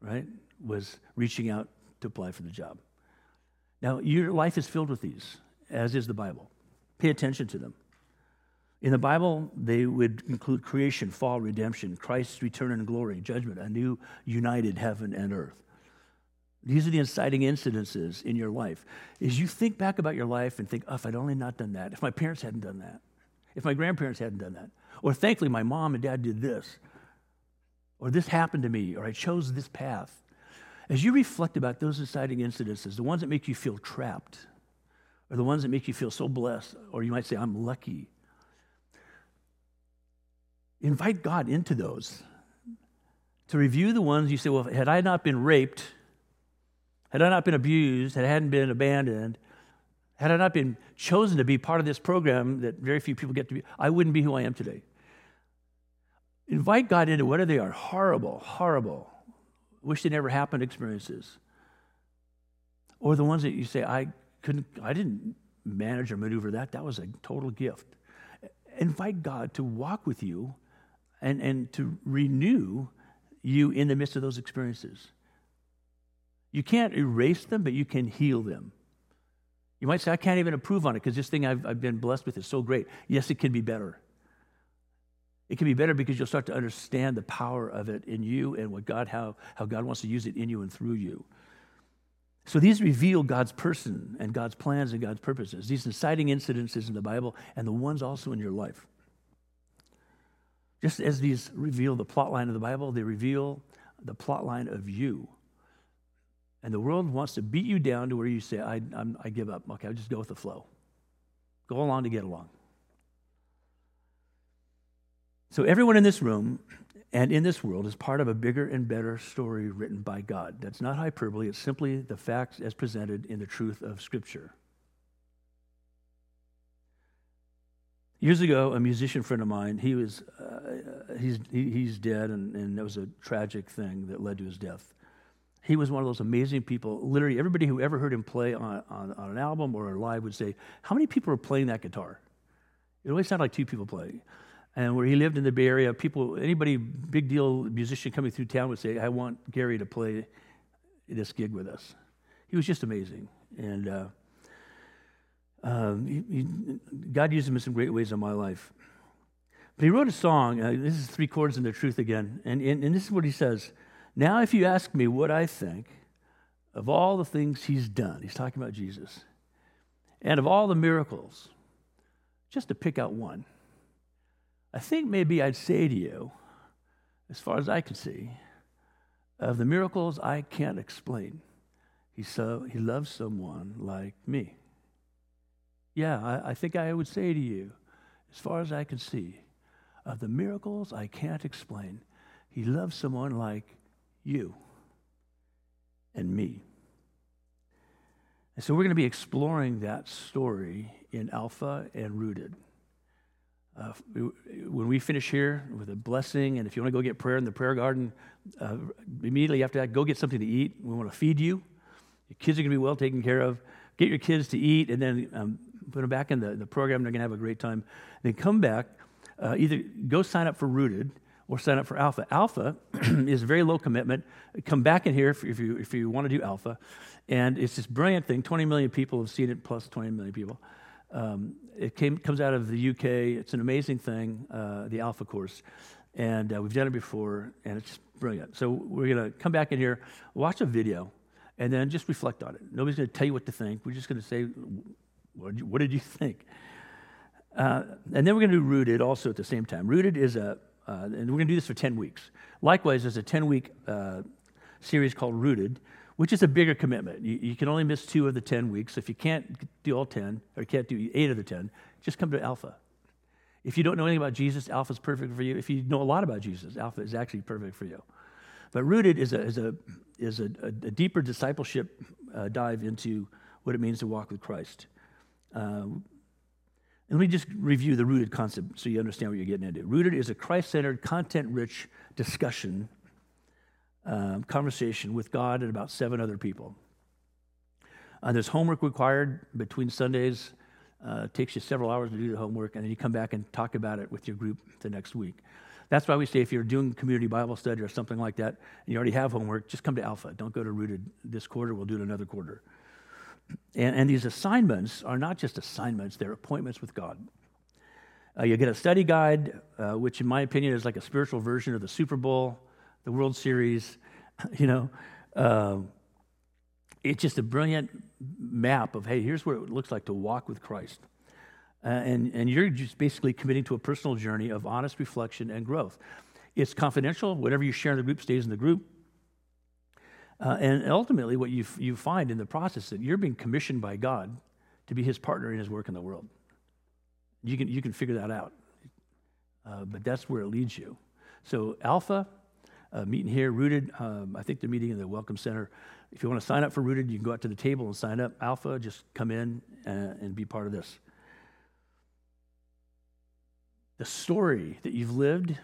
right, was reaching out to apply for the job. Now, your life is filled with these, as is the Bible. Pay attention to them. In the Bible, they would include creation, fall, redemption, Christ's return and glory, judgment, a new united heaven and earth. These are the inciting incidences in your life. As you think back about your life and think, oh, if I'd only not done that, if my parents hadn't done that, if my grandparents hadn't done that, or thankfully my mom and dad did this, or this happened to me, or I chose this path. As you reflect about those inciting incidences, the ones that make you feel trapped, or the ones that make you feel so blessed, or you might say, I'm lucky, invite God into those. To review the ones you say, well, had I not been raped, had I not been abused, had I hadn't been abandoned, had I not been chosen to be part of this program that very few people get to be, I wouldn't be who I am today. Invite God into whether they are horrible, horrible, wish they never happened experiences, or the ones that you say, I couldn't, I didn't manage or maneuver that. That was a total gift. Invite God to walk with you and, and to renew you in the midst of those experiences. You can't erase them, but you can heal them. You might say, I can't even improve on it because this thing I've, I've been blessed with is so great. Yes, it can be better. It can be better because you'll start to understand the power of it in you and what God, how, how God wants to use it in you and through you. So these reveal God's person and God's plans and God's purposes. These inciting incidences in the Bible and the ones also in your life. Just as these reveal the plot line of the Bible, they reveal the plot line of you. And the world wants to beat you down to where you say, I, I'm, I give up. Okay, I'll just go with the flow. Go along to get along. So, everyone in this room and in this world is part of a bigger and better story written by God. That's not hyperbole, it's simply the facts as presented in the truth of Scripture. Years ago, a musician friend of mine, he was, uh, he's, he, he's dead, and, and it was a tragic thing that led to his death. He was one of those amazing people. Literally, everybody who ever heard him play on, on, on an album or live would say, How many people are playing that guitar? It always sounded like two people playing. And where he lived in the Bay Area, people, anybody big deal musician coming through town would say, I want Gary to play this gig with us. He was just amazing. And uh, um, he, he, God used him in some great ways in my life. But he wrote a song. Uh, this is three chords in the truth again. And, and, and this is what he says Now, if you ask me what I think of all the things he's done, he's talking about Jesus, and of all the miracles, just to pick out one, I think maybe I'd say to you, as far as I can see, of the miracles I can't explain, he, so, he loves someone like me. Yeah, I, I think I would say to you, as far as I can see, of the miracles I can't explain, he loves someone like you and me. And so we're going to be exploring that story in Alpha and Rooted. Uh, when we finish here with a blessing, and if you want to go get prayer in the prayer garden, uh, immediately after that, go get something to eat. We want to feed you. Your kids are going to be well taken care of. Get your kids to eat, and then um, put them back in the, the program. They're going to have a great time. Then come back, uh, either go sign up for Rooted or sign up for Alpha. Alpha is very low commitment. Come back in here if, if, you, if you want to do Alpha. And it's this brilliant thing. 20 million people have seen it, plus 20 million people. Um, it came, comes out of the UK. It's an amazing thing, uh, the Alpha course. And uh, we've done it before, and it's brilliant. So we're going to come back in here, watch a video, and then just reflect on it. Nobody's going to tell you what to think. We're just going to say What did you, what did you think? Uh, and then we're going to do Rooted also at the same time. Rooted is a, uh, and we're going to do this for 10 weeks. Likewise, there's a 10 week uh, series called Rooted, which is a bigger commitment. You, you, can only miss two of the 10 weeks. If you can't do all 10, or can't do eight of the 10, just come to Alpha. If you don't know anything about Jesus, Alpha is perfect for you. If you know a lot about Jesus, Alpha is actually perfect for you. But Rooted is a, is a, is a, a, deeper discipleship uh, dive into what it means to walk with Christ. Uh, and let me just review the rooted concept so you understand what you're getting into. Rooted is a Christ centered, content rich discussion, um, conversation with God and about seven other people. Uh, there's homework required between Sundays. Uh, it takes you several hours to do the homework, and then you come back and talk about it with your group the next week. That's why we say if you're doing community Bible study or something like that, and you already have homework, just come to Alpha. Don't go to Rooted this quarter. We'll do it another quarter. And, and these assignments are not just assignments, they're appointments with God. Uh, you get a study guide, uh, which, in my opinion, is like a spiritual version of the Super Bowl, the World Series. You know, uh, it's just a brilliant map of hey, here's what it looks like to walk with Christ. Uh, and, and you're just basically committing to a personal journey of honest reflection and growth. It's confidential. Whatever you share in the group stays in the group. Uh, and ultimately, what you, you find in the process that you're being commissioned by God to be his partner in his work in the world. You can, you can figure that out. Uh, but that's where it leads you. So, Alpha, uh, meeting here, Rooted, um, I think they're meeting in the Welcome Center. If you want to sign up for Rooted, you can go out to the table and sign up. Alpha, just come in and, uh, and be part of this. The story that you've lived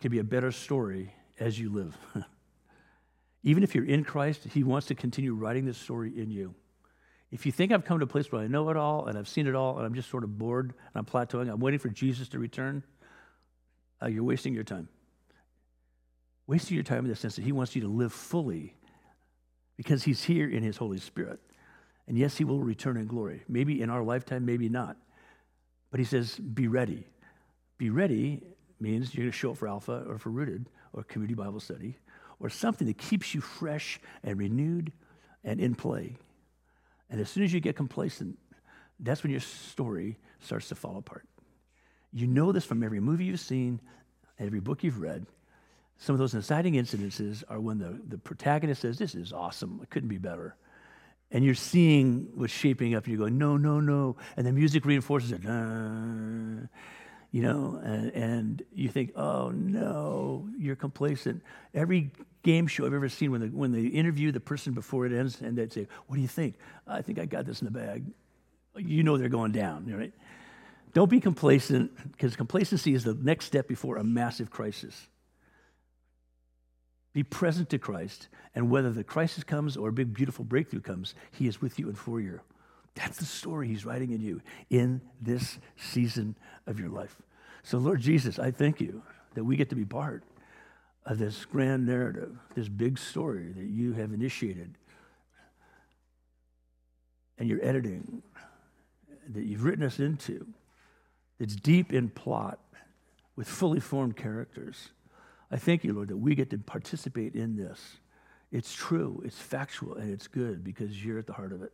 can be a better story as you live. Even if you're in Christ, He wants to continue writing this story in you. If you think I've come to a place where I know it all and I've seen it all and I'm just sort of bored and I'm plateauing, I'm waiting for Jesus to return, uh, you're wasting your time. Wasting your time in the sense that He wants you to live fully because He's here in His Holy Spirit. And yes, He will return in glory. Maybe in our lifetime, maybe not. But He says, be ready. Be ready means you're going to show up for Alpha or for Rooted or Community Bible Study or something that keeps you fresh and renewed and in play. And as soon as you get complacent, that's when your story starts to fall apart. You know this from every movie you've seen, every book you've read. Some of those inciting incidences are when the, the protagonist says, This is awesome, it couldn't be better. And you're seeing what's shaping up, and you're going, No, no, no. And the music reinforces it. Uh, you know, and, and you think, oh no, you're complacent. Every game show I've ever seen, when, the, when they interview the person before it ends and they'd say, what do you think? I think I got this in the bag. You know they're going down, right? Don't be complacent because complacency is the next step before a massive crisis. Be present to Christ, and whether the crisis comes or a big, beautiful breakthrough comes, He is with you and for you. That's the story He's writing in you in this season of your life. So, Lord Jesus, I thank you that we get to be part of this grand narrative, this big story that you have initiated and you're editing, that you've written us into, that's deep in plot with fully formed characters. I thank you, Lord, that we get to participate in this. It's true, it's factual, and it's good because you're at the heart of it.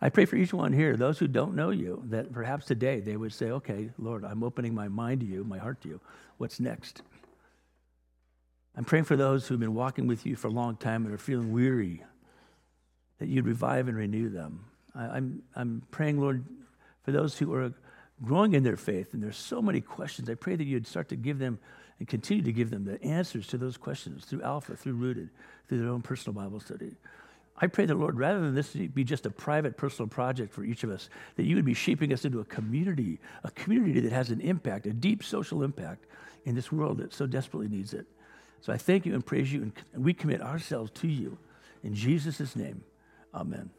I pray for each one here, those who don't know you, that perhaps today they would say, okay, Lord, I'm opening my mind to you, my heart to you. What's next? I'm praying for those who've been walking with you for a long time and are feeling weary, that you'd revive and renew them. I, am I'm, I'm praying, Lord, for those who are growing in their faith, and there's so many questions. I pray that you'd start to give them and continue to give them the answers to those questions through Alpha, through Rooted, through their own personal Bible study. I pray that, Lord, rather than this be just a private personal project for each of us, that you would be shaping us into a community, a community that has an impact, a deep social impact in this world that so desperately needs it. So I thank you and praise you, and we commit ourselves to you. In Jesus' name, amen.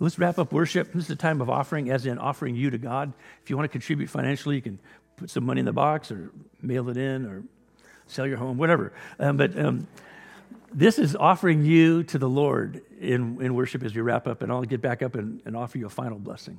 Let's wrap up worship. This is a time of offering, as in offering you to God. If you want to contribute financially, you can put some money in the box or mail it in or sell your home, whatever. Um, but um, this is offering you to the Lord in, in worship as we wrap up, and I'll get back up and, and offer you a final blessing.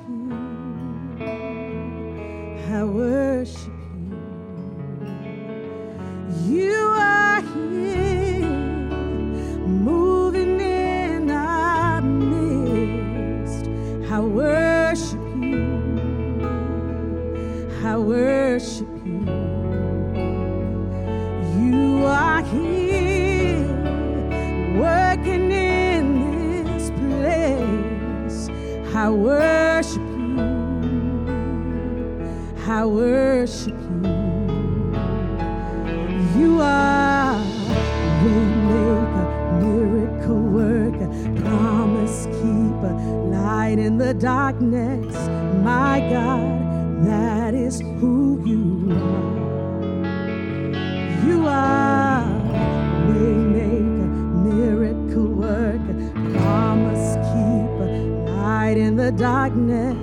God, that is who you are. You are waymaker, miracle worker, promise keeper, light in the darkness.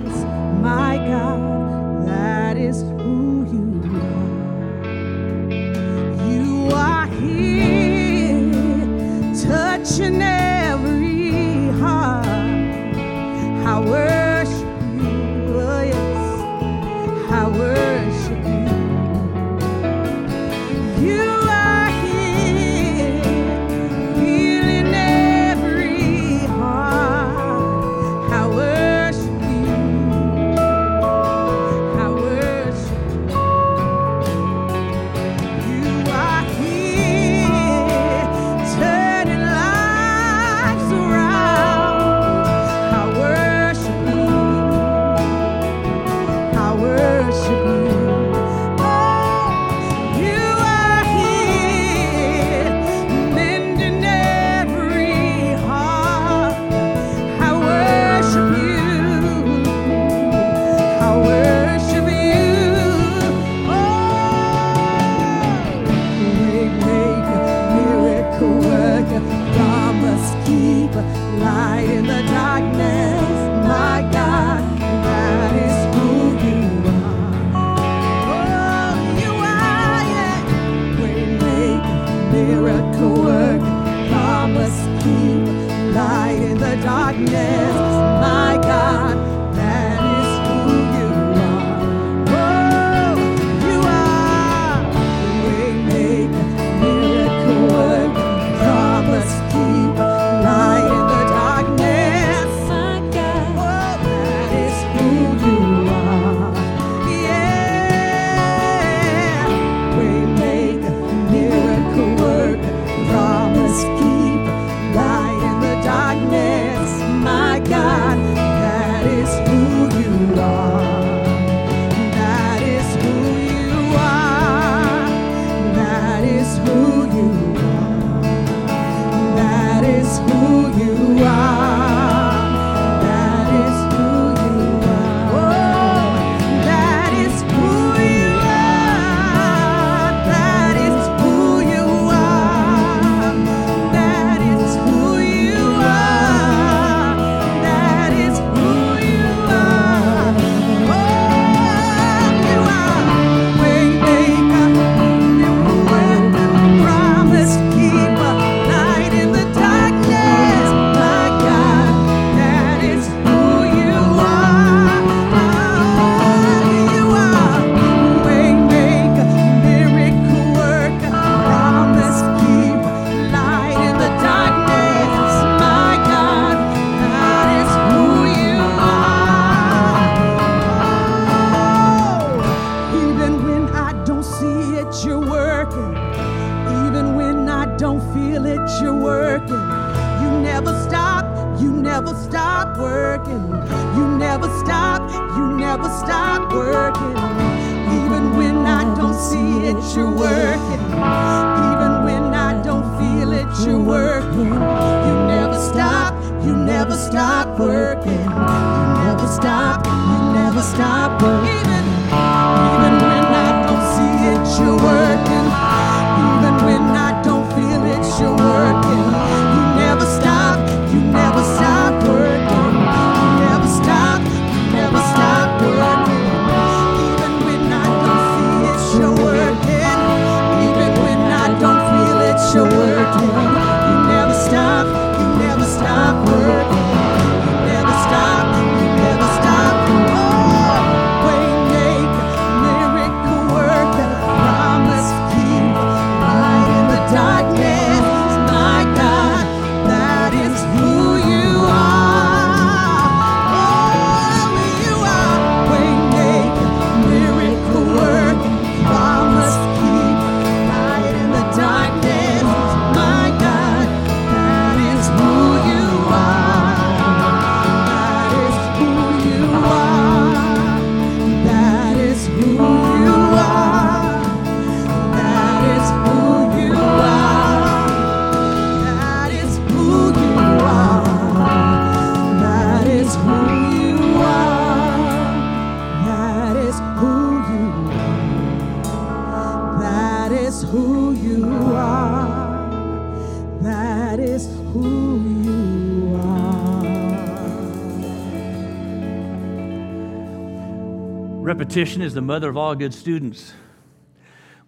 Repetition is the mother of all good students.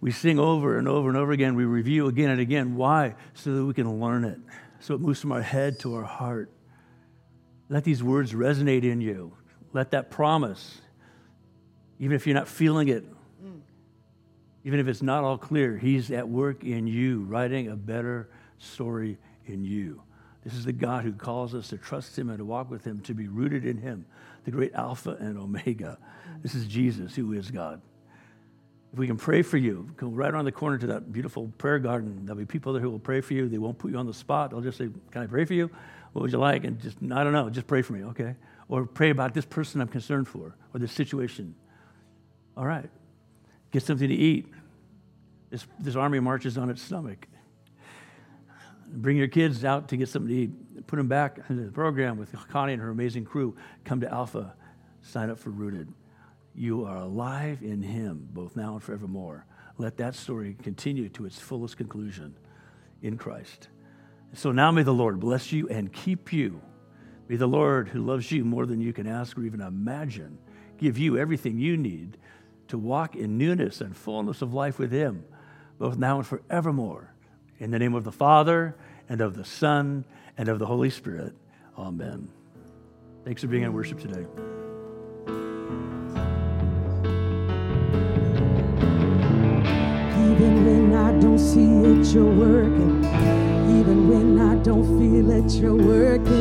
We sing over and over and over again. We review again and again. Why? So that we can learn it. So it moves from our head to our heart. Let these words resonate in you. Let that promise, even if you're not feeling it, even if it's not all clear, He's at work in you, writing a better story in you. This is the God who calls us to trust Him and to walk with Him, to be rooted in Him, the great Alpha and Omega. This is Jesus who is God. If we can pray for you, go right around the corner to that beautiful prayer garden. There'll be people there who will pray for you. They won't put you on the spot. They'll just say, Can I pray for you? What would you like? And just, I don't know, just pray for me, okay? Or pray about this person I'm concerned for or this situation. All right. Get something to eat. This, this army marches on its stomach. Bring your kids out to get something to eat. Put them back into the program with Connie and her amazing crew. Come to Alpha. Sign up for Rooted. You are alive in Him, both now and forevermore. Let that story continue to its fullest conclusion in Christ. So now may the Lord bless you and keep you. May the Lord, who loves you more than you can ask or even imagine, give you everything you need to walk in newness and fullness of life with Him, both now and forevermore. In the name of the Father, and of the Son, and of the Holy Spirit. Amen. Thanks for being in worship today. Don't see it, you're working. Even when I don't feel it, you're working.